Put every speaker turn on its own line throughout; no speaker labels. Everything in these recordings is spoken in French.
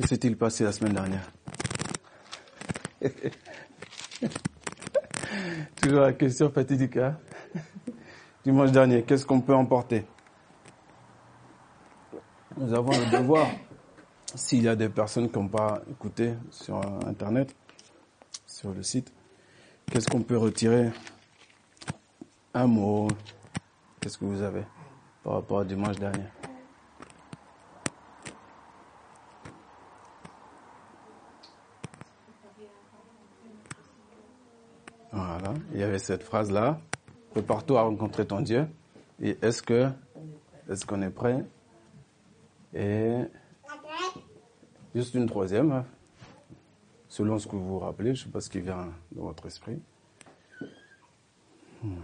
Que s'est-il passé la semaine dernière Toujours la question fatidique. Hein Dimanche dernier, qu'est-ce qu'on peut emporter Nous avons le devoir, s'il y a des personnes qui n'ont pas écouté sur Internet, sur le site, qu'est-ce qu'on peut retirer Un mot, qu'est-ce que vous avez par rapport à dimanche dernier Voilà, il y avait cette phrase-là. Prépare-toi à rencontrer ton Dieu. Et est-ce est-ce qu'on est prêt? Et juste une troisième, hein. selon ce que vous vous rappelez, je ne sais pas ce qui vient dans votre esprit. Hmm.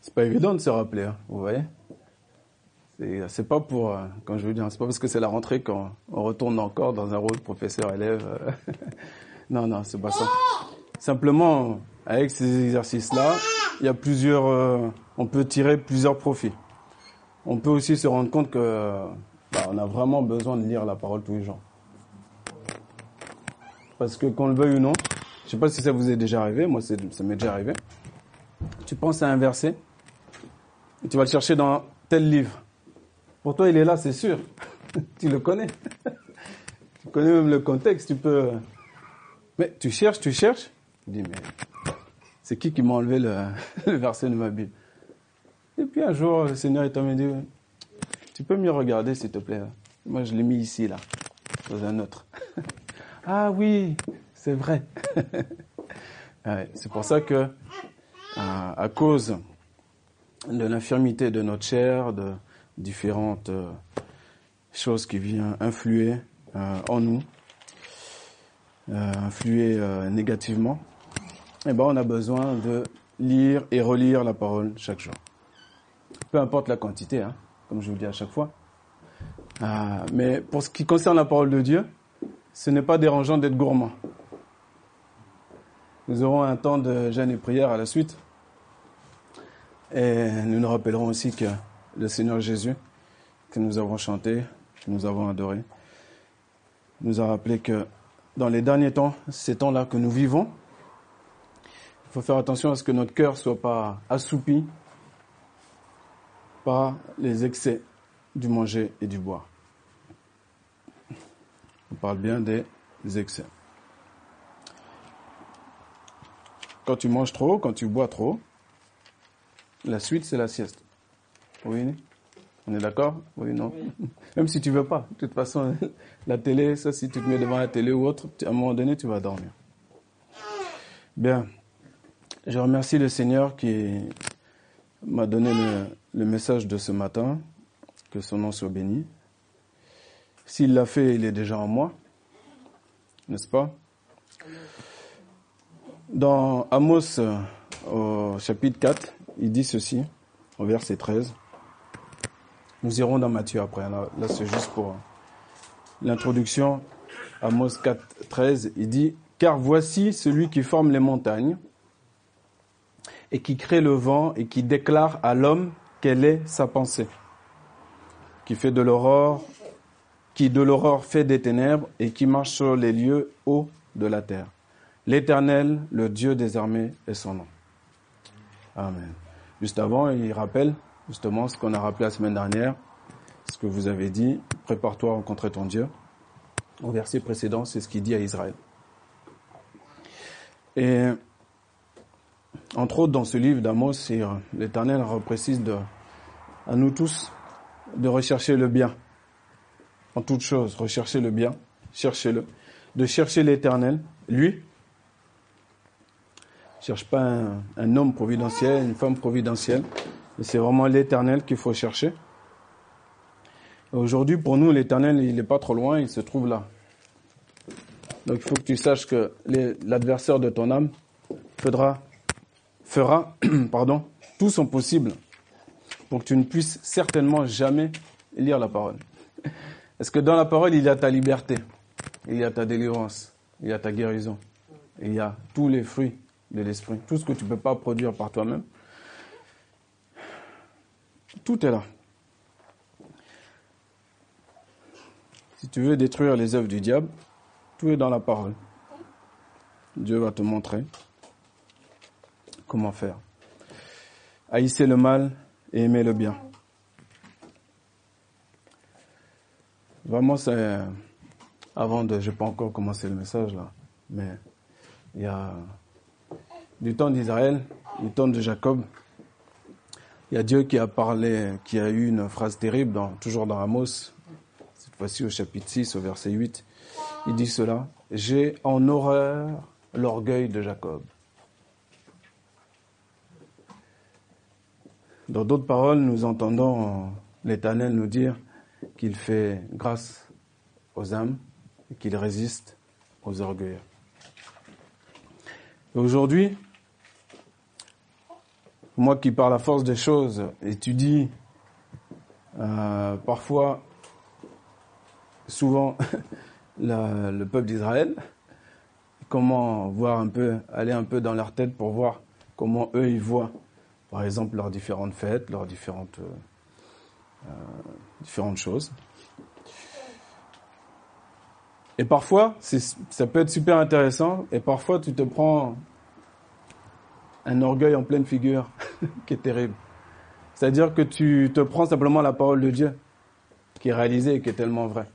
C'est pas évident de se rappeler, hein, vous voyez. C'est pas pour, euh, quand je dire, c'est pas parce que c'est la rentrée qu'on retourne encore dans un rôle professeur-élève. Non, non, c'est pas ça. Simplement, avec ces exercices-là, il y a plusieurs, euh, on peut tirer plusieurs profits. On peut aussi se rendre compte que bah, on a vraiment besoin de lire la parole tous les jours. Parce que qu'on le veuille ou non, je sais pas si ça vous est déjà arrivé, moi ça m'est déjà arrivé. Tu penses à un verset, et tu vas le chercher dans tel livre. Pour toi, il est là, c'est sûr. tu le connais. tu connais même le contexte, tu peux mais tu cherches, tu cherches. Je dis, mais c'est qui qui m'a enlevé le, verset de ma Bible? Et puis un jour, le Seigneur est m'a dit, tu peux mieux regarder, s'il te plaît. Moi, je l'ai mis ici, là, dans un autre. ah oui, c'est vrai. c'est pour ça que, à, cause de l'infirmité de notre chair, de différentes euh, choses qui viennent influer euh, en nous, euh, influer euh, négativement, eh ben, on a besoin de lire et relire la parole chaque jour. Peu importe la quantité, hein, comme je vous le dis à chaque fois. Euh, mais pour ce qui concerne la parole de Dieu, ce n'est pas dérangeant d'être gourmand. Nous aurons un temps de jeûne et prière à la suite. Et nous nous rappellerons aussi que le Seigneur Jésus, que nous avons chanté, que nous avons adoré, nous a rappelé que dans les derniers temps, ces temps-là que nous vivons, il faut faire attention à ce que notre cœur ne soit pas assoupi par les excès du manger et du boire. On parle bien des excès. Quand tu manges trop, quand tu bois trop, la suite c'est la sieste. Oui on est d'accord? Oui, non? Même si tu veux pas. De toute façon, la télé, ça, si tu te mets devant la télé ou autre, à un moment donné, tu vas dormir. Bien. Je remercie le Seigneur qui m'a donné le, message de ce matin. Que son nom soit béni. S'il l'a fait, il est déjà en moi. N'est-ce pas? Dans Amos, au chapitre 4, il dit ceci, au verset 13. Nous irons dans Matthieu après. Là, c'est juste pour l'introduction. Amos 4, 13, il dit, car voici celui qui forme les montagnes et qui crée le vent et qui déclare à l'homme quelle est sa pensée, qui fait de l'aurore, qui de l'aurore fait des ténèbres et qui marche sur les lieux hauts de la terre. L'Éternel, le Dieu des armées, est son nom. Amen. Juste avant, il rappelle justement ce qu'on a rappelé la semaine dernière, ce que vous avez dit, prépare-toi à rencontrer ton Dieu. Au verset précédent, c'est ce qu'il dit à Israël. Et entre autres, dans ce livre d'Amos, l'Éternel reprécise de, à nous tous de rechercher le bien. En toute chose, rechercher le bien, cherchez-le. De chercher l'Éternel, lui. Cherche pas un, un homme providentiel, une femme providentielle, c'est vraiment l'éternel qu'il faut chercher. Aujourd'hui, pour nous, l'éternel, il n'est pas trop loin, il se trouve là. Donc il faut que tu saches que l'adversaire de ton âme fera, fera pardon, tout son possible pour que tu ne puisses certainement jamais lire la parole. Est-ce que dans la parole, il y a ta liberté, il y a ta délivrance, il y a ta guérison, il y a tous les fruits de l'esprit, tout ce que tu ne peux pas produire par toi-même, tout est là. Si tu veux détruire les œuvres du diable, tout est dans la parole. Dieu va te montrer comment faire. Haïssez le mal et aimez le bien. Vraiment, c'est avant de, je n'ai pas encore commencé le message là, mais il y a du temps d'Israël, du temps de Jacob, il y a Dieu qui a parlé, qui a eu une phrase terrible, dans, toujours dans Amos, cette fois-ci au chapitre 6, au verset 8. Il dit cela, j'ai en horreur l'orgueil de Jacob. Dans d'autres paroles, nous entendons l'Éternel nous dire qu'il fait grâce aux âmes et qu'il résiste aux orgueils. Aujourd'hui, moi qui par la force des choses étudie euh, parfois, souvent, le peuple d'Israël, comment voir un peu, aller un peu dans leur tête pour voir comment eux ils voient, par exemple, leurs différentes fêtes, leurs différentes, euh, euh, différentes choses. Et parfois, ça peut être super intéressant, et parfois tu te prends un orgueil en pleine figure qui est terrible. C'est-à-dire que tu te prends simplement la parole de Dieu, qui est réalisée et qui est tellement vraie.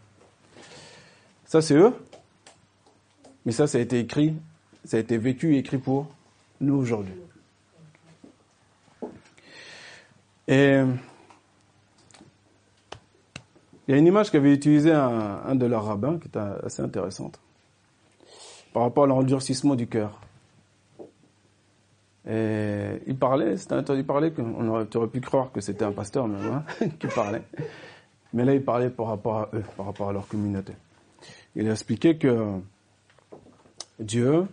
Ça, c'est eux. Mais ça, ça a été écrit, ça a été vécu et écrit pour nous aujourd'hui. Et il y a une image qu'avait utilisée un, de leurs rabbins qui est assez intéressante par rapport à l'endurcissement du cœur. Et il parlait, c'était entendu parler, qu'on aurait, tu aurais pu croire que c'était un pasteur même, hein, qui parlait. Mais là, il parlait par rapport à eux, par rapport à leur communauté. Il a expliqué que Dieu,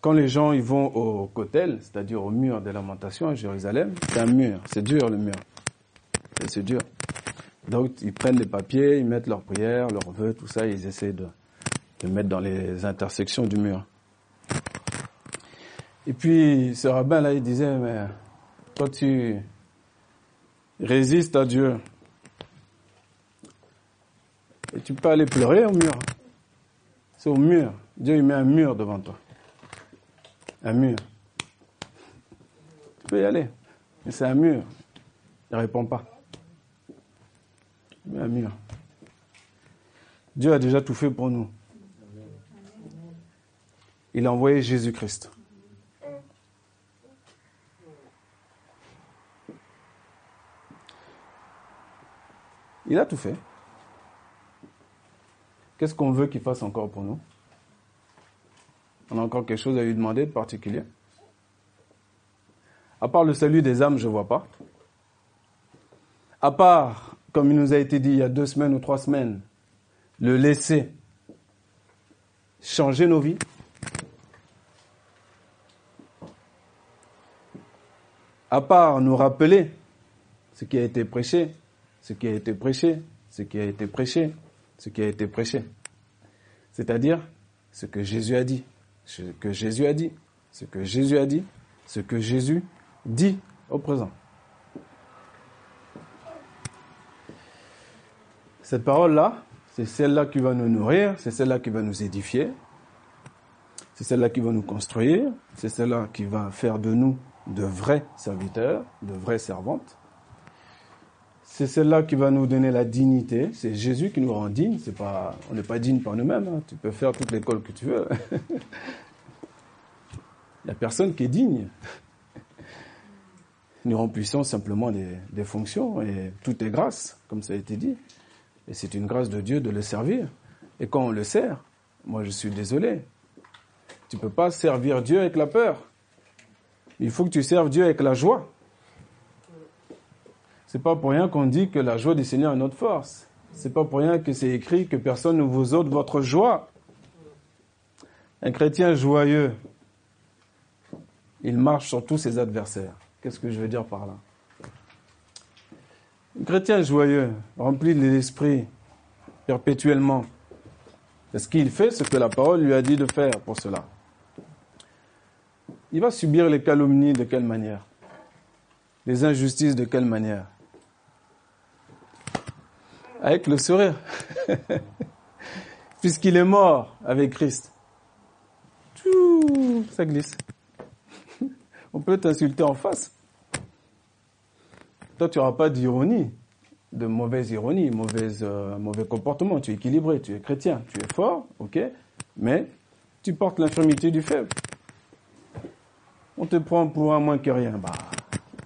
quand les gens ils vont au cotel, c'est-à-dire au mur des lamentations à Jérusalem, c'est un mur, c'est dur le mur. C'est dur. Donc ils prennent les papiers, ils mettent leurs prières, leurs vœux, tout ça, ils essaient de, de mettre dans les intersections du mur. Et puis, ce rabbin là, il disait, mais toi tu résistes à Dieu, et tu peux aller pleurer au mur. C'est au mur. Dieu il met un mur devant toi. Un mur. Tu peux y aller. Mais c'est un mur. Il ne répond pas. Met un mur. Dieu a déjà tout fait pour nous. Il a envoyé Jésus-Christ. Il a tout fait. Qu'est-ce qu'on veut qu'il fasse encore pour nous? On a encore quelque chose à lui demander de particulier À part le salut des âmes, je ne vois pas. À part, comme il nous a été dit il y a deux semaines ou trois semaines, le laisser changer nos vies. À part nous rappeler ce qui a été prêché, ce qui a été prêché, ce qui a été prêché, ce qui a été prêché. C'est-à-dire ce que Jésus a dit, ce que Jésus a dit, ce que Jésus a dit, ce que Jésus dit au présent. Cette parole-là, c'est celle-là qui va nous nourrir, c'est celle-là qui va nous édifier, c'est celle-là qui va nous construire, c'est celle-là qui va faire de nous de vrais serviteurs, de vraies servantes. C'est celle-là qui va nous donner la dignité. C'est Jésus qui nous rend dignes. C'est pas, on n'est pas digne par nous-mêmes. Hein. Tu peux faire toute l'école que tu veux. Il n'y a personne qui est digne. Nous remplissons simplement des, des, fonctions et tout est grâce, comme ça a été dit. Et c'est une grâce de Dieu de le servir. Et quand on le sert, moi je suis désolé. Tu peux pas servir Dieu avec la peur. Il faut que tu serves Dieu avec la joie. C'est pas pour rien qu'on dit que la joie du Seigneur est notre force. C'est pas pour rien que c'est écrit que personne ne vous ôte votre joie. Un chrétien joyeux, il marche sur tous ses adversaires. Qu'est-ce que je veux dire par là? Un chrétien joyeux, rempli de l'esprit perpétuellement, est-ce qu'il fait ce que la parole lui a dit de faire pour cela Il va subir les calomnies de quelle manière? Les injustices de quelle manière? Avec le sourire. Puisqu'il est mort avec Christ. ça glisse. On peut t'insulter en face. Toi, tu n'auras pas d'ironie, de mauvaise ironie, euh, mauvais comportement. Tu es équilibré, tu es chrétien, tu es fort, ok, mais tu portes l'infirmité du faible. On te prend pour un moins que rien. Bah,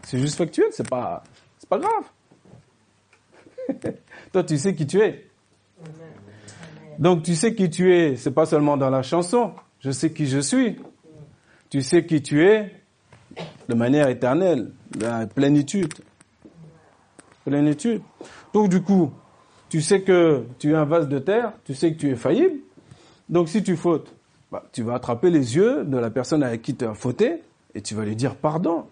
c'est juste factuel, c'est pas grave. Toi, tu sais qui tu es. Donc, tu sais qui tu es. C'est pas seulement dans la chanson. Je sais qui je suis. Tu sais qui tu es de manière éternelle, la plénitude. Plénitude. Donc, du coup, tu sais que tu es un vase de terre. Tu sais que tu es faillible. Donc, si tu fautes, bah, tu vas attraper les yeux de la personne avec qui tu as fauté et tu vas lui dire pardon.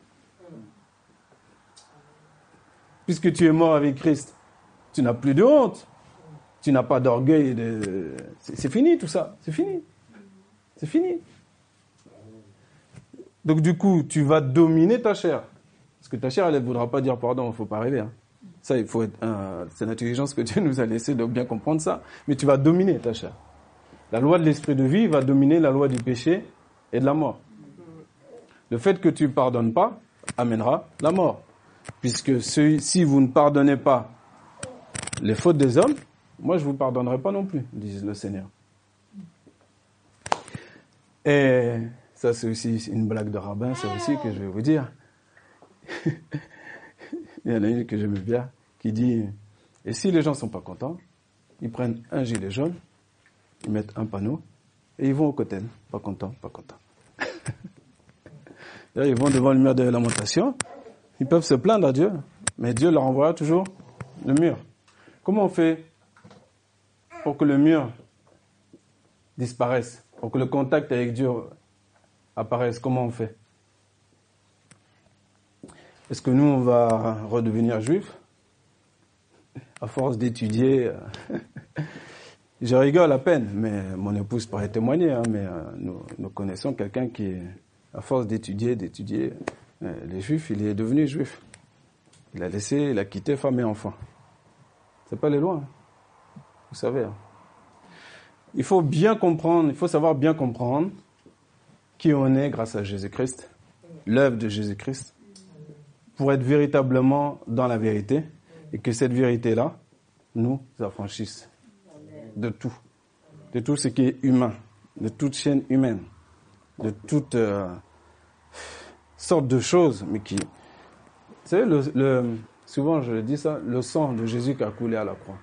Puisque tu es mort avec Christ, tu n'as plus de honte. Tu n'as pas d'orgueil. De... C'est fini tout ça. C'est fini. C'est fini. Donc du coup, tu vas dominer ta chair. Parce que ta chair, elle ne voudra pas dire pardon, il ne faut pas rêver. Hein. Ça, il faut être. c'est l'intelligence que Dieu nous a laissé de bien comprendre ça. Mais tu vas dominer ta chair. La loi de l'esprit de vie va dominer la loi du péché et de la mort. Le fait que tu ne pardonnes pas amènera la mort. Puisque si vous ne pardonnez pas les fautes des hommes, moi je vous pardonnerai pas non plus, dit le Seigneur. Et ça c'est aussi une blague de rabbin, c'est aussi que je vais vous dire. Il y en a une que j'aime bien qui dit, et si les gens sont pas contents, ils prennent un gilet jaune, ils mettent un panneau, et ils vont au côté, pas contents, pas contents ils vont devant le mur de lamentation. Ils peuvent se plaindre à Dieu, mais Dieu leur envoie toujours le mur. Comment on fait pour que le mur disparaisse, pour que le contact avec Dieu apparaisse? Comment on fait? Est-ce que nous, on va redevenir juifs? À force d'étudier Je rigole à peine, mais mon épouse pourrait témoigner, hein, mais euh, nous, nous connaissons quelqu'un qui à force d'étudier, d'étudier, euh, les juifs, il est devenu juif. Il a laissé, il a quitté femme et enfant. C'est pas les lois. Hein. Vous savez. Hein. Il faut bien comprendre, il faut savoir bien comprendre qui on est grâce à Jésus-Christ, l'œuvre de Jésus-Christ, pour être véritablement dans la vérité et que cette vérité-là nous affranchisse de tout, de tout ce qui est humain, de toute chaîne humaine de toutes euh, sortes de choses, mais qui... Vous savez, le, souvent je dis ça, le sang de Jésus qui a coulé à la croix.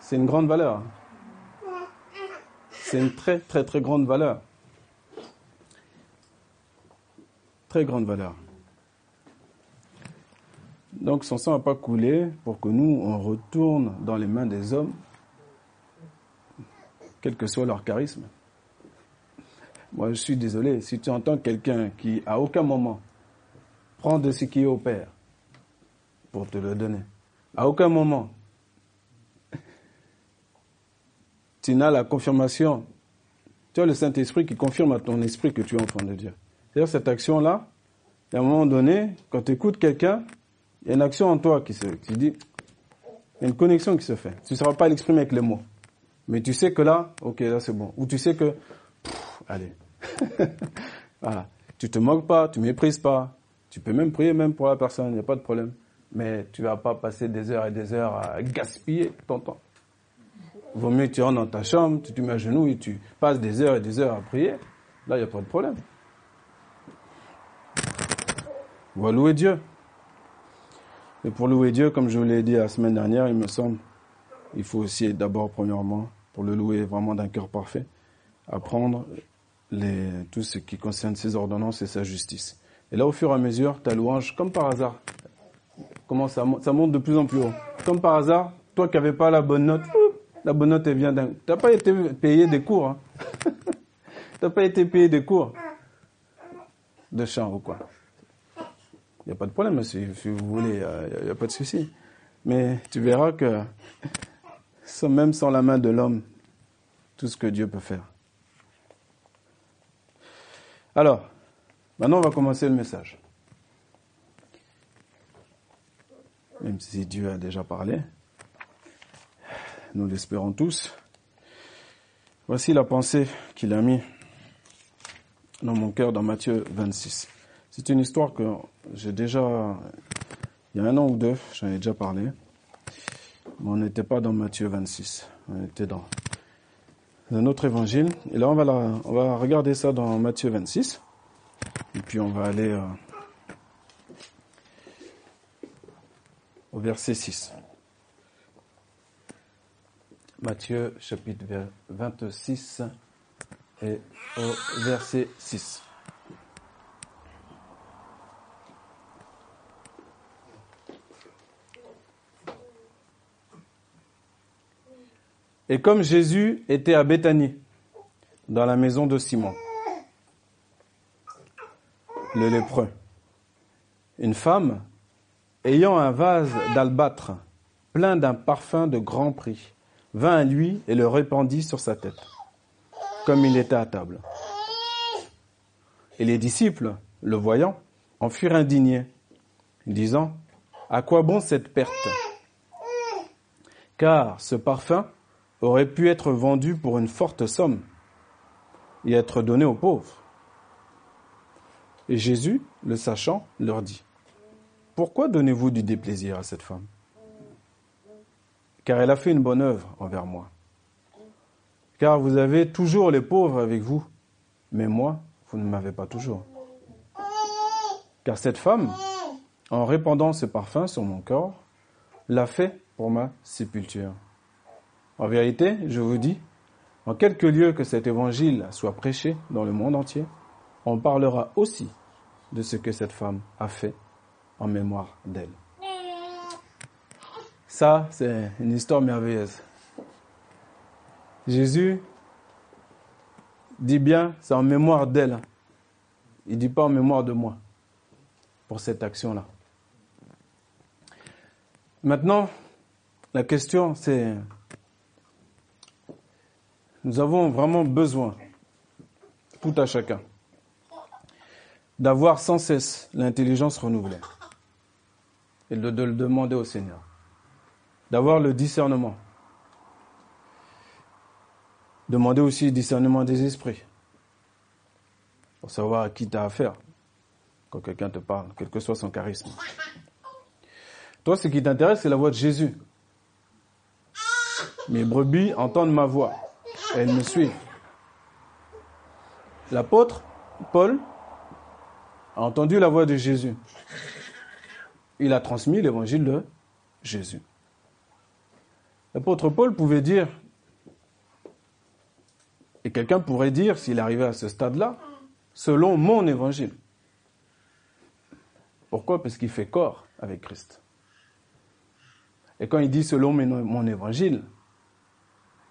C'est une grande valeur. C'est une très très très grande valeur. Très grande valeur. Donc son sang n'a pas coulé pour que nous, on retourne dans les mains des hommes, quel que soit leur charisme. Moi, je suis désolé, si tu entends quelqu'un qui, à aucun moment, prend de ce qui est au Père pour te le donner, à aucun moment, tu n'as la confirmation. Tu as le Saint-Esprit qui confirme à ton esprit que tu es enfant de Dieu. C'est-à-dire, cette action-là, à un moment donné, quand tu écoutes quelqu'un, il y a une action en toi qui se qui dit, il y a une connexion qui se fait. Tu ne sauras pas l'exprimer avec les mots. Mais tu sais que là, ok, là c'est bon. Ou tu sais que, allez, voilà. Tu te moques pas, tu méprises pas. Tu peux même prier même pour la personne, il n'y a pas de problème. Mais tu vas pas passer des heures et des heures à gaspiller ton temps. Vaut mieux que tu rentres dans ta chambre, tu te mets à genoux et tu passes des heures et des heures à prier. Là, il n'y a pas de problème. On va louer Dieu. Et pour louer Dieu, comme je vous l'ai dit la semaine dernière, il me semble, il faut aussi d'abord, premièrement, pour le louer vraiment d'un cœur parfait, apprendre tout ce qui concerne ses ordonnances et sa justice. Et là, au fur et à mesure, ta louange, comme par hasard, comment ça, ça monte de plus en plus haut. Comme par hasard, toi qui n'avais pas la bonne note, la bonne note, elle vient d'un... Tu n'as pas été payé des cours. Hein. tu n'as pas été payé des cours de chant ou quoi. Il n'y a pas de problème, si vous voulez, il n'y a, pas de souci. Mais tu verras que, même sans la main de l'homme, tout ce que Dieu peut faire. Alors, maintenant on va commencer le message. Même si Dieu a déjà parlé. nous l'espérons tous. Voici la pensée qu'il a mis dans mon cœur dans Matthieu 26. C'est une histoire que j'ai déjà, il y a un an ou deux, j'en ai déjà parlé. Mais on n'était pas dans Matthieu 26. On était dans un autre évangile. Et là, on va, on va regarder ça dans Matthieu 26. Et puis, on va aller au verset 6. Matthieu chapitre 26 et au verset 6. Et comme Jésus était à Béthanie, dans la maison de Simon, le lépreux, une femme, ayant un vase d'albâtre plein d'un parfum de grand prix, vint à lui et le répandit sur sa tête, comme il était à table. Et les disciples, le voyant, en furent indignés, disant, À quoi bon cette perte? Car ce parfum aurait pu être vendu pour une forte somme et être donné aux pauvres. Et Jésus, le sachant, leur dit, Pourquoi donnez-vous du déplaisir à cette femme? Car elle a fait une bonne œuvre envers moi. Car vous avez toujours les pauvres avec vous, mais moi, vous ne m'avez pas toujours. Car cette femme, en répandant ce parfum sur mon corps, l'a fait pour ma sépulture. En vérité, je vous dis, en quelque lieu que cet évangile soit prêché dans le monde entier, on parlera aussi de ce que cette femme a fait en mémoire d'elle. Ça, c'est une histoire merveilleuse. Jésus dit bien, c'est en mémoire d'elle. Il ne dit pas en mémoire de moi pour cette action-là. Maintenant, la question, c'est, nous avons vraiment besoin, tout à chacun, d'avoir sans cesse l'intelligence renouvelée et de, le demander au Seigneur d'avoir le discernement. Demander aussi le discernement des esprits. Pour savoir à qui tu as affaire quand quelqu'un te parle, quel que soit son charisme. Toi, ce qui t'intéresse, c'est la voix de Jésus. Mes brebis entendent ma voix. elles me suivent. L'apôtre Paul a entendu la voix de Jésus. Il a transmis l'évangile de Jésus. L'apôtre Paul pouvait dire, et quelqu'un pourrait dire, s'il arrivait à ce stade-là, selon mon évangile. Pourquoi? Parce qu'il fait corps avec Christ. Et quand il dit selon mon évangile,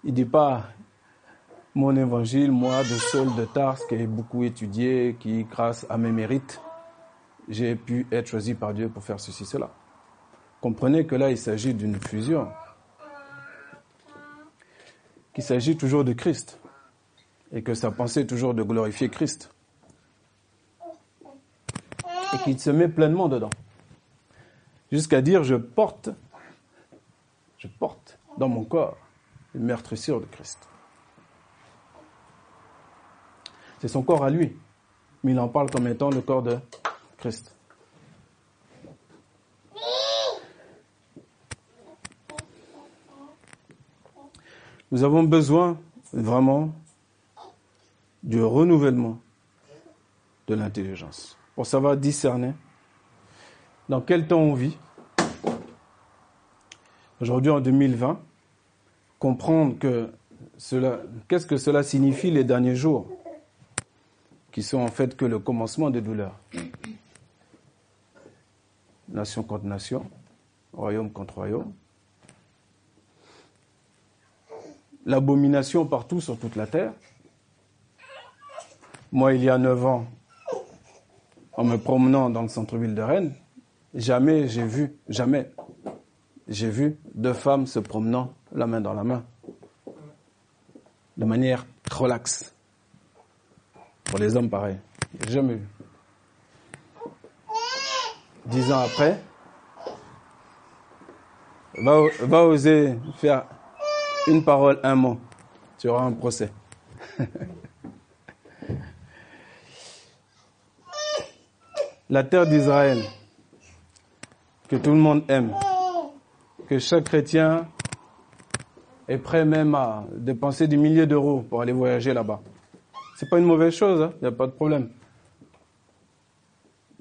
il ne dit pas mon évangile, moi, de Saul de Tars, qui ai beaucoup étudié, qui, grâce à mes mérites, j'ai pu être choisi par Dieu pour faire ceci, cela. Comprenez que là, il s'agit d'une fusion qu'il s'agit toujours de Christ et que sa pensée est toujours de glorifier Christ et qu'il se met pleinement dedans. Jusqu'à dire je porte, je porte dans mon corps une meurtrissure de Christ. C'est son corps à lui, mais il en parle comme étant le corps de Nous avons besoin vraiment du renouvellement de l'intelligence pour savoir discerner dans quel temps on vit. Aujourd'hui, en 2020, comprendre que cela, qu'est-ce que cela signifie les derniers jours, qui sont en fait que le commencement des douleurs. Nation contre nation, royaume contre royaume, l'abomination partout sur toute la terre. Moi, il y a neuf ans, en me promenant dans le centre-ville de Rennes, jamais j'ai vu, jamais, j'ai vu deux femmes se promenant la main dans la main, de manière relaxe. Pour les hommes, pareil. Jamais vu. Dix ans après, va, va oser faire une parole, un mot, tu auras un procès. La terre d'Israël, que tout le monde aime, que chaque chrétien est prêt même à dépenser des milliers d'euros pour aller voyager là-bas. C'est pas une mauvaise chose, il hein, n'y a pas de problème.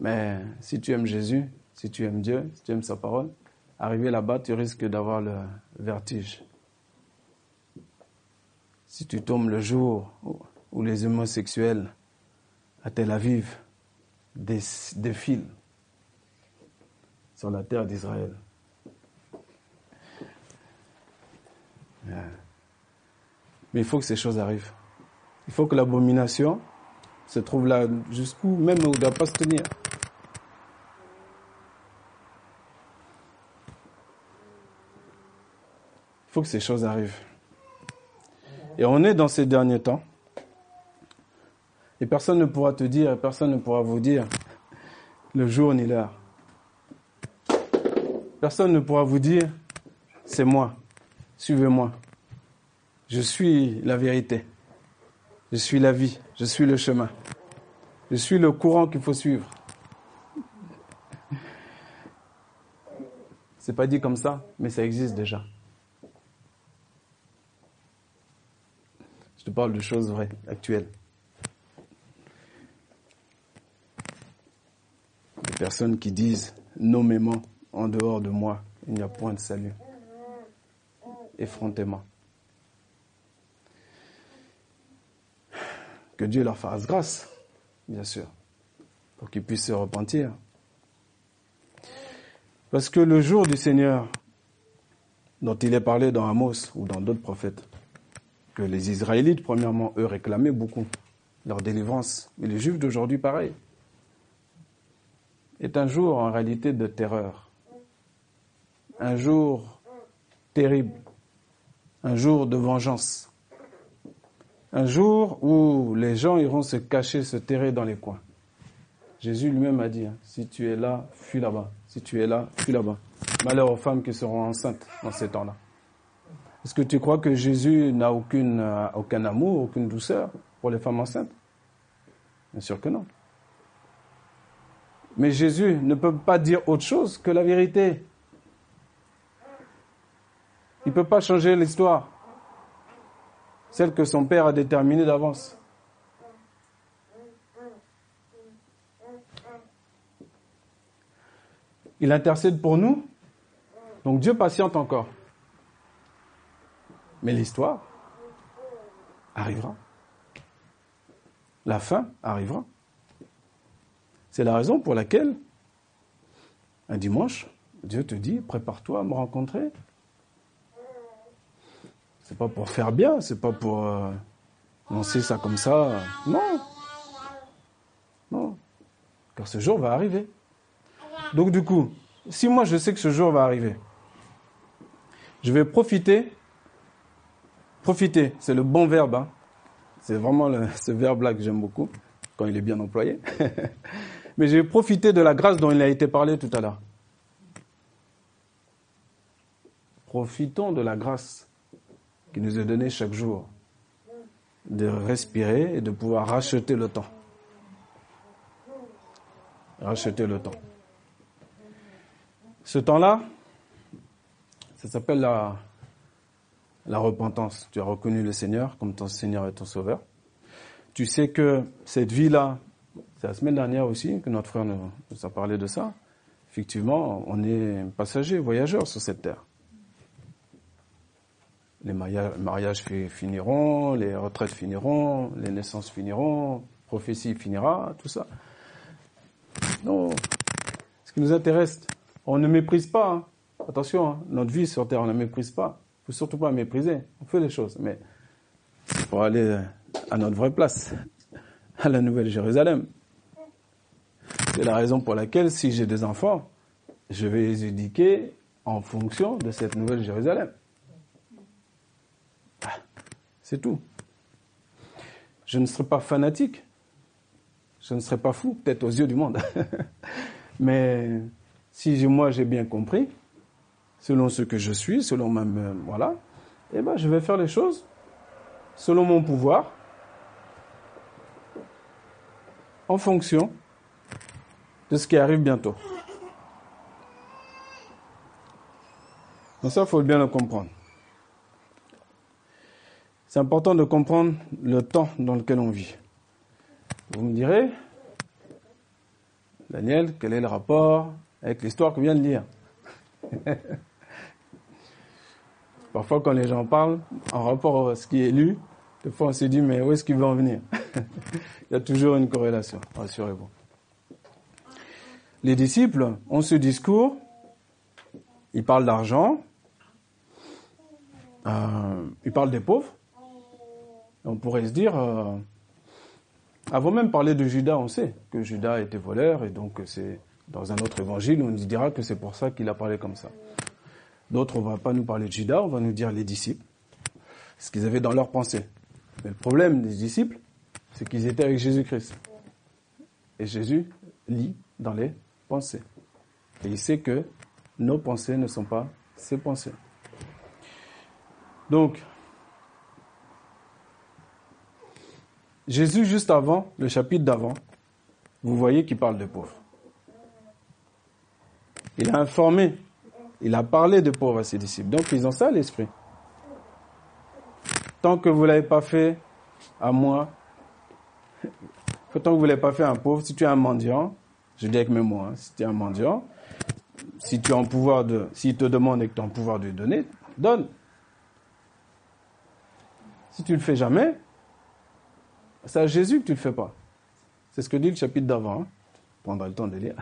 Mais si tu aimes Jésus, si tu aimes Dieu, si tu aimes sa parole, arriver là-bas, tu risques d'avoir le vertige. Si tu tombes le jour où les homosexuels à Tel Aviv défilent sur la terre d'Israël, mais il faut que ces choses arrivent. Il faut que l'abomination se trouve là jusqu'où même où ne doit pas se tenir. Il faut que ces choses arrivent. Et on est dans ces derniers temps. Et personne ne pourra te dire, personne ne pourra vous dire le jour ni l'heure. Personne ne pourra vous dire, c'est moi, suivez-moi. Je suis la vérité. Je suis la vie. Je suis le chemin. Je suis le courant qu'il faut suivre. C'est pas dit comme ça, mais ça existe déjà. Je te parle de choses vraies, actuelles. Des personnes qui disent nommément, en dehors de moi, il n'y a point de salut. Effrontément. Que Dieu leur fasse grâce, bien sûr, pour qu'ils puissent se repentir. Parce que le jour du Seigneur, dont il est parlé dans Amos ou dans d'autres prophètes, que les Israélites, premièrement, eux réclamaient beaucoup leur délivrance. Mais les Juifs d'aujourd'hui, pareil, est un jour en réalité de terreur. Un jour terrible. Un jour de vengeance. Un jour où les gens iront se cacher, se terrer dans les coins. Jésus lui-même a dit, hein, si tu es là, fuis là-bas. Si tu es là, fuis là-bas. Malheur aux femmes qui seront enceintes dans ces temps-là. Est-ce que tu crois que Jésus n'a aucune, euh, aucun amour, aucune douceur pour les femmes enceintes? Bien sûr que non. Mais Jésus ne peut pas dire autre chose que la vérité. Il ne peut pas changer l'histoire, celle que son Père a déterminée d'avance. Il intercède pour nous, donc Dieu patiente encore. Mais l'histoire arrivera. La fin arrivera. C'est la raison pour laquelle, un dimanche, Dieu te dit, prépare-toi à me rencontrer. C'est pas pour faire bien, c'est pas pour euh, lancer ça comme ça. Non. Non. Car ce jour va arriver. Donc du coup, si moi je sais que ce jour va arriver, je vais profiter Profiter, c'est le bon verbe. Hein. C'est vraiment ce verbe-là que j'aime beaucoup, quand il est bien employé. Mais j'ai profité de la grâce dont il a été parlé tout à l'heure. Profitons de la grâce qui nous est donnée chaque jour, de respirer et de pouvoir racheter le temps. Racheter le temps. Ce temps-là, ça s'appelle la, la repentance. Tu as reconnu le Seigneur comme ton Seigneur et ton Sauveur. Tu sais que cette vie-là, c'est la semaine dernière aussi que notre frère nous, a parlé de ça. Effectivement, on est passager, voyageur sur cette terre. Les mariages finiront, les retraites finiront, les naissances finiront, prophétie finira, tout ça. Non. Ce qui nous intéresse, on ne méprise pas. Hein. Attention, hein. notre vie sur terre, on ne méprise pas faut surtout pas mépriser. On fait les choses, mais pour aller à notre vraie place, à la Nouvelle Jérusalem. C'est la raison pour laquelle, si j'ai des enfants, je vais les éduquer en fonction de cette Nouvelle Jérusalem. Ah, c'est tout. Je ne serai pas fanatique. Je ne serai pas fou, peut-être aux yeux du monde. Mais si moi j'ai bien compris, selon ce que je suis, selon ma, voilà, eh ben, je vais faire les choses selon mon pouvoir, en fonction de ce qui arrive bientôt. Donc ça, il faut bien le comprendre. C'est important de comprendre le temps dans lequel on vit. Vous me direz, Daniel, quel est le rapport avec l'histoire qu'on vient de lire? Parfois, quand les gens parlent en rapport à ce qui est lu, des fois on se dit, mais où est-ce qu'il veut en venir? Il y a toujours une corrélation, rassurez-vous. Les disciples ont ce discours, ils parlent d'argent, euh, ils parlent des pauvres. On pourrait se dire, euh, avant même parler de Judas, on sait que Judas était voleur et donc c'est dans un autre évangile, on dira que c'est pour ça qu'il a parlé comme ça. D'autres, on va pas nous parler de Judas, on va nous dire les disciples, ce qu'ils avaient dans leur pensée. Mais le problème des disciples, c'est qu'ils étaient avec Jésus-Christ. Et Jésus lit dans les pensées. Et il sait que nos pensées ne sont pas ses pensées. Donc, Jésus, juste avant, le chapitre d'avant, vous voyez qu'il parle de pauvres. Il a informé, il a parlé de pauvres à ses disciples. Donc, ils ont ça à l'esprit. Tant que vous ne l'avez pas fait à moi, tant que vous ne l'avez pas fait à un pauvre, si tu es un mendiant, je dis avec mes mots, hein, si tu es un mendiant, si tu as un pouvoir de, s'il te demande et que tu as un pouvoir de donner, donne. Si tu ne le fais jamais, c'est à Jésus que tu ne le fais pas. C'est ce que dit le chapitre d'avant. Hein. Le temps de lire.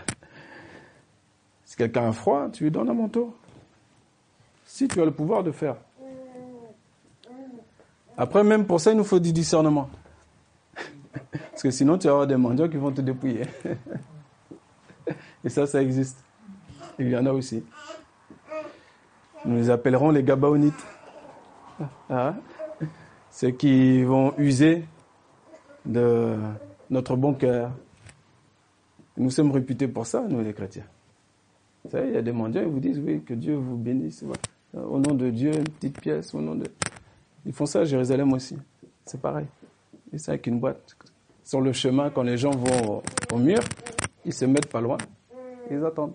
Si quelqu'un a froid, tu lui donnes un manteau. Si tu as le pouvoir de faire. Après, même pour ça, il nous faut du discernement. Parce que sinon, tu vas avoir des mendiants qui vont te dépouiller. Et ça, ça existe. Il y en a aussi. Nous les appellerons les Gabaonites. Ah. Ceux qui vont user de notre bon cœur. Nous sommes réputés pour ça, nous les chrétiens. Vous savez, il y a des mendiants, ils vous disent, oui, que Dieu vous bénisse. Au nom de Dieu, une petite pièce, au nom de... Ils font ça à Jérusalem aussi. C'est pareil. Ils sont avec une boîte. Sur le chemin, quand les gens vont au mur, ils se mettent pas loin. Ils attendent.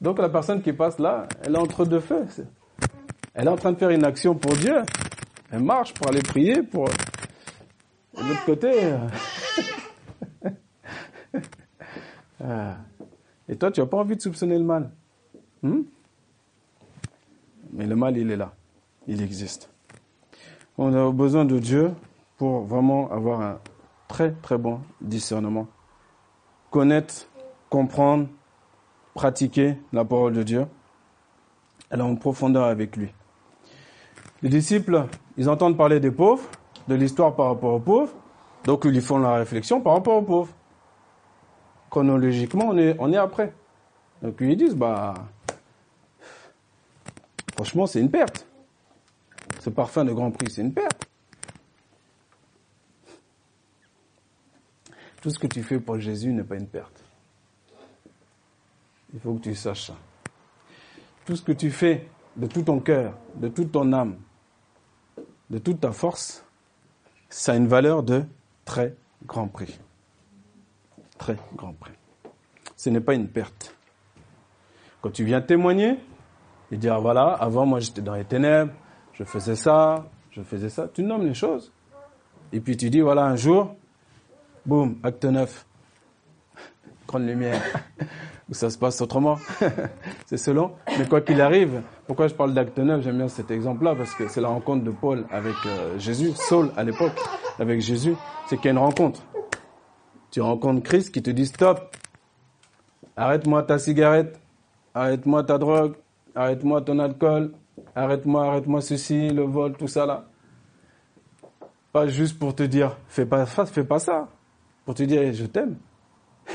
Donc la personne qui passe là, elle est entre deux feux. Elle est en train de faire une action pour Dieu. Elle marche pour aller prier, pour... De l'autre côté... Euh, ah. Et toi, tu n'as pas envie de soupçonner le mal? Hmm? Mais le mal, il est là. Il existe. On a besoin de Dieu pour vraiment avoir un très très bon discernement. Connaître, comprendre, pratiquer la parole de Dieu. Elle est en profondeur avec lui. Les disciples, ils entendent parler des pauvres, de l'histoire par rapport aux pauvres, donc ils font la réflexion par rapport aux pauvres. Chronologiquement, on est, on est après. Donc ils disent, bah, franchement, c'est une perte. Ce parfum de Grand Prix, c'est une perte. Tout ce que tu fais pour Jésus n'est pas une perte. Il faut que tu saches ça. Tout ce que tu fais de tout ton cœur, de toute ton âme, de toute ta force, ça a une valeur de très grand prix. Très grand prix. Ce n'est pas une perte. Quand tu viens témoigner et dire, voilà, avant moi j'étais dans les ténèbres, je faisais ça, je faisais ça, tu nommes les choses. Et puis tu dis, voilà, un jour, boum, acte 9, grande lumière, où ça se passe autrement. c'est selon. Mais quoi qu'il arrive, pourquoi je parle d'acte 9 J'aime bien cet exemple-là parce que c'est la rencontre de Paul avec euh, Jésus, Saul à l'époque, avec Jésus. C'est qu'il y a une rencontre. Tu rencontres Christ qui te dit stop, arrête-moi ta cigarette, arrête-moi ta drogue, arrête-moi ton alcool, arrête-moi, arrête-moi ceci, le vol, tout ça là. Pas juste pour te dire, fais pas ça, fais pas ça. Pour te dire, je t'aime.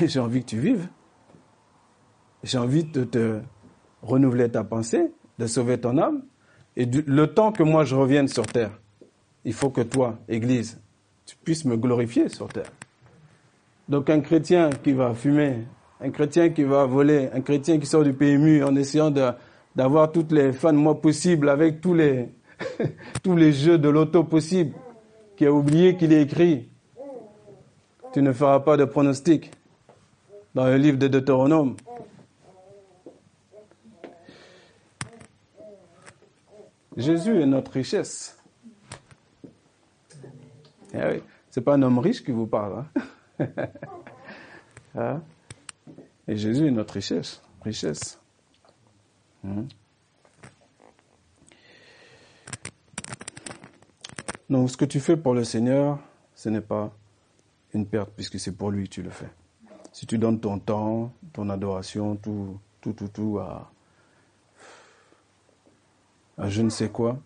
J'ai envie que tu vives. J'ai envie de te renouveler ta pensée, de sauver ton âme. Et le temps que moi je revienne sur terre, il faut que toi, Église, tu puisses me glorifier sur terre. Donc un chrétien qui va fumer, un chrétien qui va voler, un chrétien qui sort du PMU en essayant d'avoir toutes les fins de mois possibles avec tous les, tous les jeux de l'auto possible, qui a oublié qu'il est écrit. Tu ne feras pas de pronostic dans le livre de Deutéronome. Jésus est notre richesse. Eh oui, c'est pas un homme riche qui vous parle. Hein? hein? Et Jésus est notre richesse. richesse. Hmm? Donc ce que tu fais pour le Seigneur, ce n'est pas une perte puisque c'est pour lui que tu le fais. Si tu donnes ton temps, ton adoration, tout, tout, tout, tout à, à je ne sais quoi,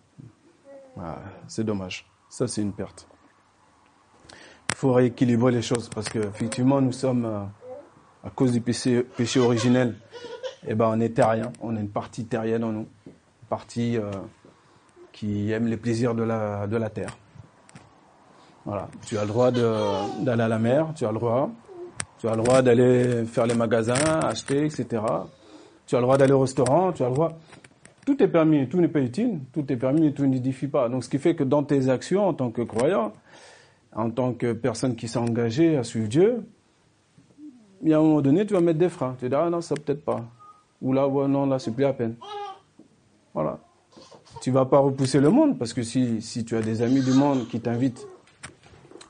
ah, c'est dommage. Ça, c'est une perte. Faut rééquilibrer les choses parce qu'effectivement, nous sommes, euh, à cause du péché, originel, eh ben, on est terrien. On est une partie terrienne en nous. Une partie euh, qui aime les plaisirs de la, de la terre. Voilà. Tu as le droit d'aller à la mer, tu as le droit. Tu as le droit d'aller faire les magasins, acheter, etc. Tu as le droit d'aller au restaurant, tu as le droit. Tout est permis, tout n'est pas utile, tout est permis, tout n'édifie pas. Donc ce qui fait que dans tes actions en tant que croyant, en tant que personne qui s'est engagée à suivre Dieu, il y a un moment donné, tu vas mettre des freins. Tu dis, ah non, ça peut-être pas. Ou là, non, là, c'est plus à peine. Voilà. Tu vas pas repousser le monde, parce que si, tu as des amis du monde qui t'invitent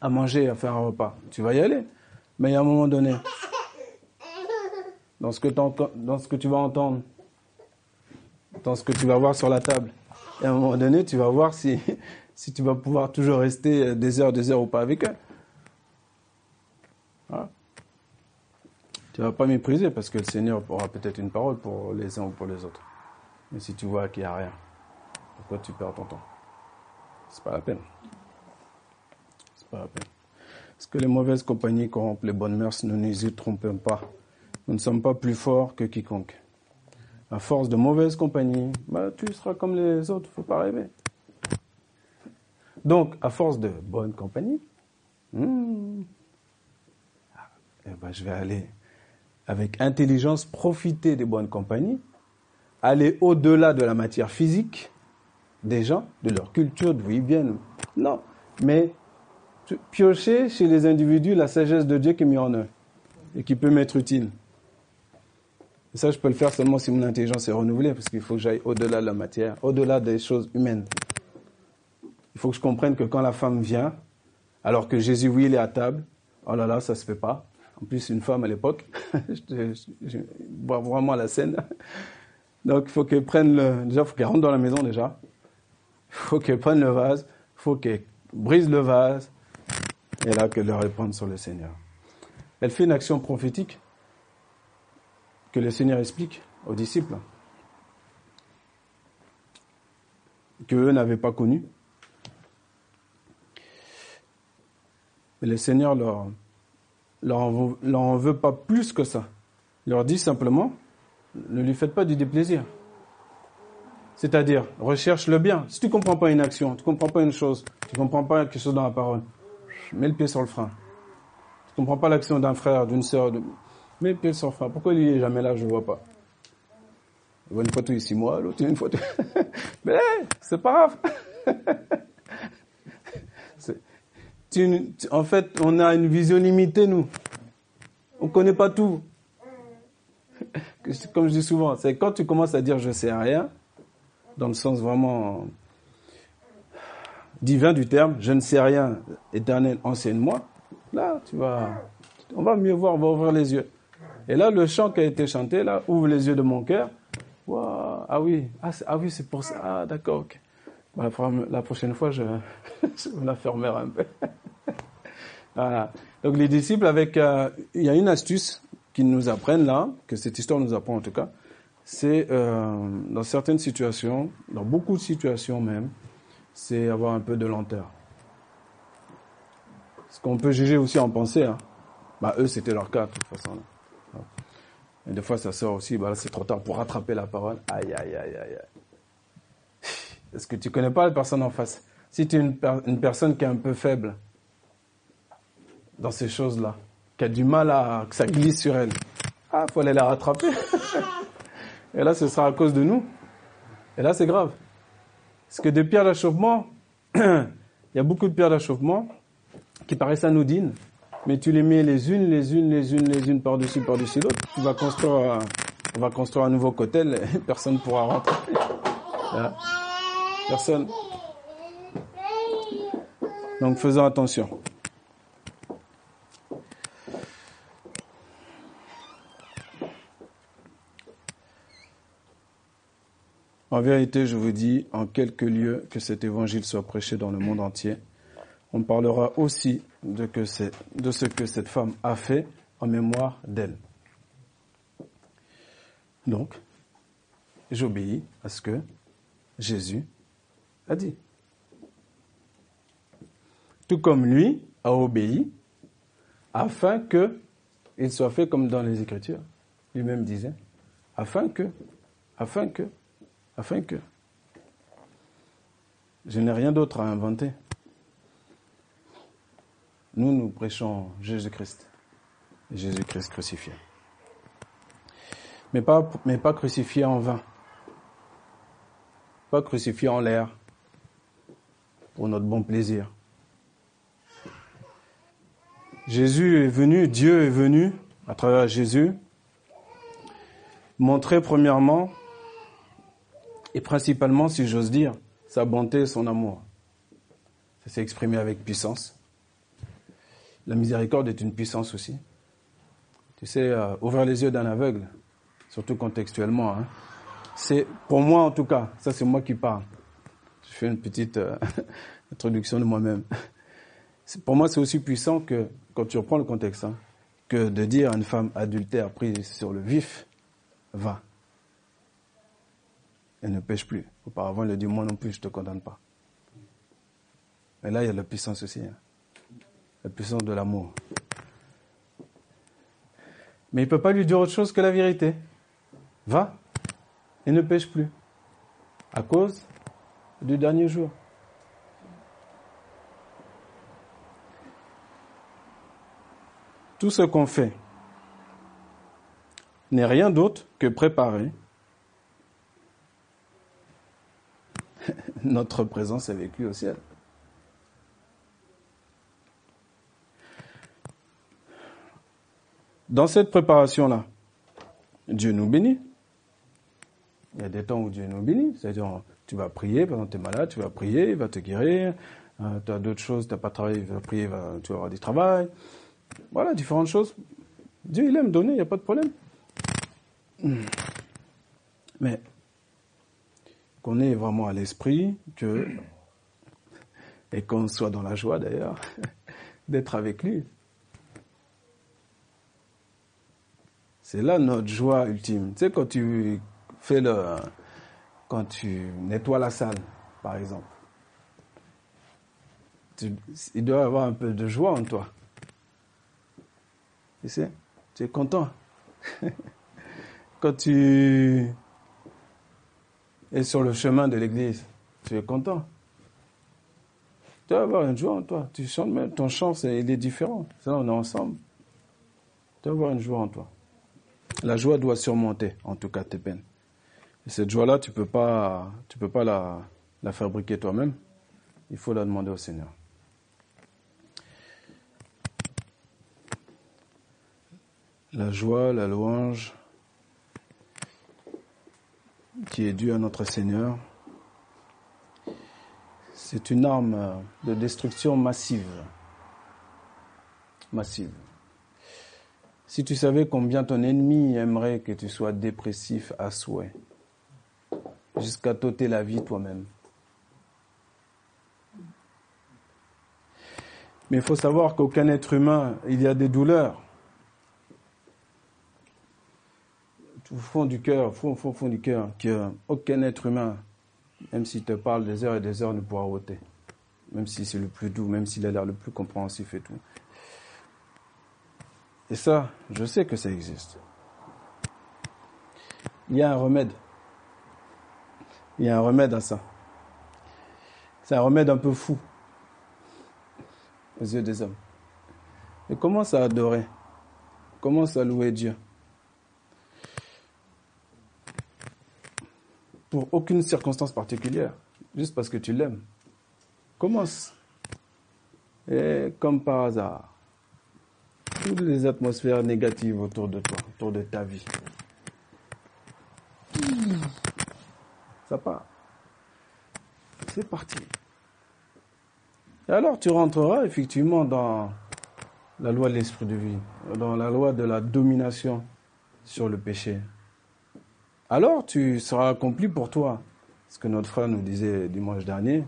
à manger, à faire un repas, tu vas y aller. Mais il y a un moment donné, dans ce que, tu vas entendre, dans ce que tu vas voir sur la table, et à un moment donné, tu vas voir si, si tu vas pouvoir toujours rester des heures, des heures ou pas avec eux. Tu vas pas mépriser parce que le Seigneur aura peut-être une parole pour les uns ou pour les autres. Mais si tu vois qu'il n'y a rien, pourquoi tu perds ton temps? C'est pas la peine. C'est pas la peine. Parce que les mauvaises compagnies corrompent les bonnes mœurs, ne nous y trompons pas. Nous ne sommes pas plus forts que quiconque. À force de mauvaise compagnie, bah, tu seras comme les autres, faut pas rêver. Donc, à force de bonne compagnie, hmm, eh ben, je vais aller avec intelligence, profiter des bonnes compagnies, aller au-delà de la matière physique des gens, de leur culture, d'où ils viennent. Non, mais piocher chez les individus la sagesse de Dieu qui est mise en eux et qui peut m'être utile. Et ça, je peux le faire seulement si mon intelligence est renouvelée, parce qu'il faut que j'aille au-delà de la matière, au-delà des choses humaines. Il faut que je comprenne que quand la femme vient, alors que Jésus, oui, il est à table, oh là là, ça se fait pas. En plus, une femme à l'époque. je, vois vraiment la scène. Donc, il faut qu'elle prenne le. Déjà, faut qu'elle rentre dans la maison, déjà. Il faut qu'elle prenne le vase. Il faut qu'elle brise le vase. Et là, qu'elle le répande sur le Seigneur. Elle fait une action prophétique que le Seigneur explique aux disciples, qu'eux n'avaient pas connu. Mais le Seigneur leur, leur en veut pas plus que ça. Il leur dit simplement, ne lui faites pas du déplaisir. C'est-à-dire, recherche le bien. Si tu comprends pas une action, tu comprends pas une chose, tu comprends pas quelque chose dans la parole, mets le pied sur le frein. Tu comprends pas l'action d'un frère, d'une sœur, mets le pied sur le frein. Pourquoi il est jamais là, je vois pas. Il voit une photo ici, moi, l'autre une photo. Mais c'est pas grave. en fait, on a une vision limitée, nous. On ne connaît pas tout. Comme je dis souvent, c'est quand tu commences à dire je sais rien, dans le sens vraiment divin du terme, je ne sais rien, éternel, enseigne-moi, là, tu vas, on va mieux voir, on va ouvrir les yeux. Et là, le chant qui a été chanté, là, ouvre les yeux de mon cœur. ah oui, ah, ah, oui, c'est pour ça. Ah, d'accord, ok. Bah, la prochaine fois, je, je me la fermerai un peu. voilà. Donc les disciples, avec, euh, il y a une astuce qu'ils nous apprennent là, que cette histoire nous apprend en tout cas, c'est euh, dans certaines situations, dans beaucoup de situations même, c'est avoir un peu de lenteur. Ce qu'on peut juger aussi en pensée, hein. bah, eux c'était leur cas de toute façon. Et des fois ça sort aussi, bah, c'est trop tard pour rattraper la parole. Aïe, aïe, aïe, aïe. Est-ce que tu connais pas la personne en face? Si tu es une personne qui est un peu faible dans ces choses-là, qui a du mal à que ça glisse sur elle, ah, faut aller la rattraper. Et là, ce sera à cause de nous. Et là, c'est grave. Parce que des pierres d'achoppement, il y a beaucoup de pierres d'achoppement qui paraissent anodines, mais tu les mets les unes, les unes, les unes, les unes par-dessus, par-dessus l'autre. Tu vas construire, on va construire un nouveau cotel, personne ne pourra rentrer. Personne. Donc faisons attention. En vérité, je vous dis, en quelques lieux, que cet évangile soit prêché dans le monde entier. On parlera aussi de, ce que cette femme a fait en mémoire d'elle. Donc, j'obéis à ce que Jésus a dit. Tout comme lui a obéi afin que il soit fait comme dans les Écritures. Lui-même disait, afin que, afin que, afin que. Je n'ai rien d'autre à inventer. Nous, nous prêchons Jésus-Christ. Jésus-Christ crucifié. Mais pas, mais pas crucifié en vain. Pas crucifié en l'air. Pour notre bon plaisir. Jésus est venu, Dieu est venu à travers Jésus, montrer premièrement et principalement, si j'ose dire, sa bonté et son amour. Ça s'est exprimé avec puissance. La miséricorde est une puissance aussi. Tu sais, euh, ouvrir les yeux d'un aveugle, surtout contextuellement, hein. c'est, pour moi en tout cas, ça c'est moi qui parle. Je fais une petite euh, introduction de moi-même. Pour moi, c'est aussi puissant que, quand tu reprends le contexte, hein, que de dire à une femme adultère prise sur le vif, va, elle ne pêche plus. Auparavant, il a dit, moi non plus, je ne te condamne pas. Mais là, il y a la puissance aussi. Hein. La puissance de l'amour. Mais il ne peut pas lui dire autre chose que la vérité. Va et ne pêche plus. À cause du dernier jour. Tout ce qu'on fait n'est rien d'autre que préparer notre présence avec lui au ciel. Dans cette préparation-là, Dieu nous bénit. Il y a des temps où Dieu nous bénit. C'est-à-dire, tu vas prier, pendant que tu es malade, tu vas prier, il va te guérir. Euh, tu as d'autres choses, tu n'as pas travaillé, il va prier, tu vas avoir du travail. Voilà, différentes choses. Dieu, il aime donner, il n'y a pas de problème. Mais qu'on ait vraiment à l'esprit que, et qu'on soit dans la joie d'ailleurs, d'être avec lui. C'est là notre joie ultime. Tu sais, quand tu fais le, quand tu nettoies la salle, par exemple, il doit y avoir un peu de joie en toi. Tu sais, tu es content. quand tu es sur le chemin de l'église, tu es content. Tu dois avoir une joie en toi. Tu chantes même, ton chant, il est différent. Ça, on est ensemble. Tu dois avoir une joie en toi. La joie doit surmonter, en tout cas, tes peines. Et cette joie-là, tu peux pas, tu peux pas la fabriquer toi-même. Il faut la demander au Seigneur. La joie, la louange qui est due à notre Seigneur, c'est une arme de destruction massive. Massive. Si tu savais combien ton ennemi aimerait que tu sois dépressif à souhait, jusqu'à t'ôter la vie toi-même. Mais il faut savoir qu'aucun être humain, il y a des douleurs. Au fond du cœur, au fond, du cœur, qu'aucun être humain, même s'il te parle des heures et des heures, ne pourra ôter. Même si c'est le plus doux, même s'il a l'air le plus compréhensif et tout. Et ça, je sais que ça existe. Il y a un remède. Il y a un remède à ça. C'est un remède un peu fou aux yeux des hommes. Et commence à adorer? Commence à louer Dieu? Pour aucune circonstance particulière. juste parce que tu l'aimes. Commence. Et comme par hasard, toutes les atmosphères négatives autour de toi, autour de ta vie, ça part. C'est parti. Et alors tu rentreras effectivement dans la loi de l'esprit de vie, dans la loi de la domination sur le péché. Alors tu seras accompli pour toi. Ce que notre frère nous disait dimanche dernier,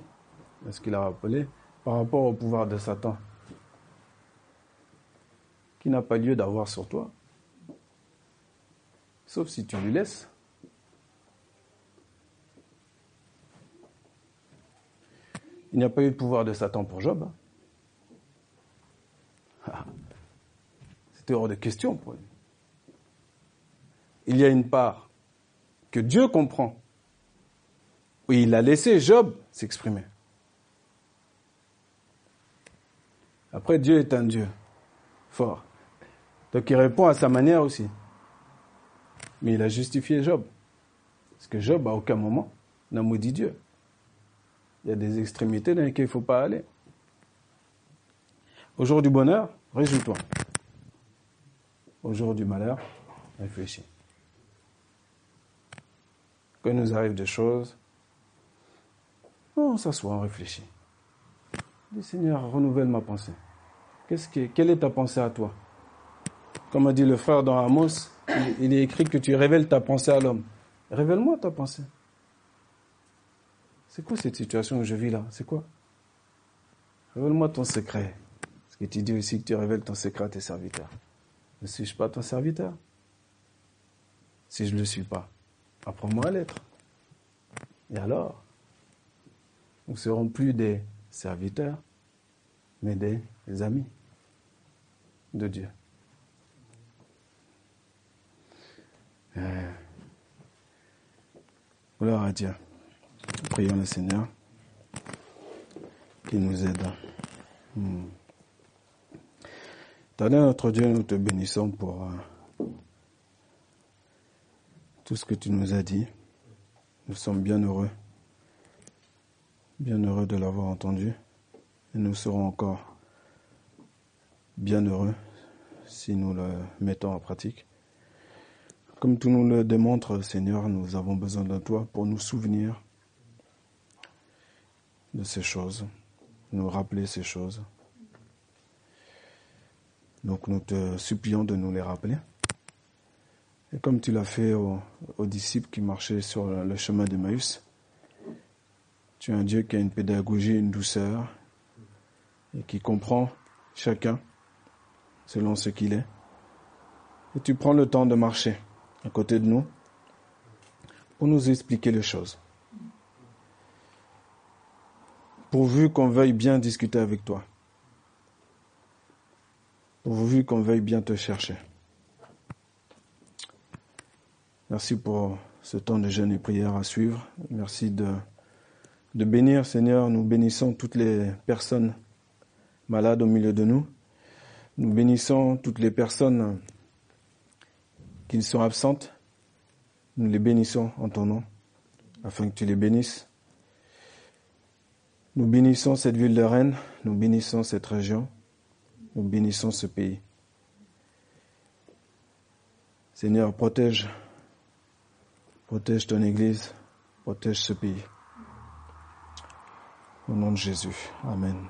ce qu'il a rappelé, par rapport au pouvoir de Satan, qui n'a pas lieu d'avoir sur toi, sauf si tu lui laisses. Il n'y a pas eu de pouvoir de Satan pour Job. Hein. C'était hors de question pour lui. Il y a une part que Dieu comprend, où il a laissé Job s'exprimer. Après, Dieu est un Dieu fort. Donc il répond à sa manière aussi. Mais il a justifié Job. Parce que Job, à aucun moment, n'a maudit Dieu. Il y a des extrémités dans lesquelles il ne faut pas aller. Au jour du bonheur, réjouis-toi. Au jour du malheur, réfléchis. Il nous arrive des choses, on s'assoit, on réfléchit. Dis Seigneur, renouvelle ma pensée. Qu'est-ce que, quelle est ta pensée à toi? Comme a dit le frère dans Amos, il est écrit que tu révèles ta pensée à l'homme. Révèle-moi ta pensée. C'est quoi cette situation que je vis là? C'est quoi? Révèle-moi ton secret. Parce que tu dis aussi que tu révèles ton secret à tes serviteurs. Ne suis-je pas ton serviteur? Si je ne le suis pas, apprends-moi à l'être. Et alors? Nous ne serons plus des serviteurs, mais des amis de Dieu. Euh, gloire à Dieu. Prions le Seigneur qui nous aide. Hmm. notre Dieu, nous te bénissons pour euh, tout ce que tu nous as dit. Nous sommes bien heureux, bien heureux de l'avoir entendu. Et nous serons encore bien heureux si nous le mettons en pratique. Comme tu nous le démontres, Seigneur, nous avons besoin de toi pour nous souvenir de ces choses, nous rappeler ces choses. Donc nous te supplions de nous les rappeler. Et comme tu l'as fait aux, disciples qui marchaient sur le chemin d'Emmaüs, tu es un Dieu qui a une pédagogie, une douceur, et qui comprend chacun selon ce qu'il est. Et tu prends le temps de marcher à côté de nous pour nous expliquer les choses. pourvu qu'on veuille bien discuter avec toi, pourvu qu'on veuille bien te chercher. Merci pour ce temps de jeûne et prière à suivre. Merci de, de bénir, Seigneur. Nous bénissons toutes les personnes malades au milieu de nous. Nous bénissons toutes les personnes qui sont absentes. Nous les bénissons en ton nom, afin que tu les bénisses. Nous bénissons cette ville de Rennes, nous bénissons cette région, nous bénissons ce pays. Seigneur, protège, protège ton Église, protège ce pays. Au nom de Jésus. Amen.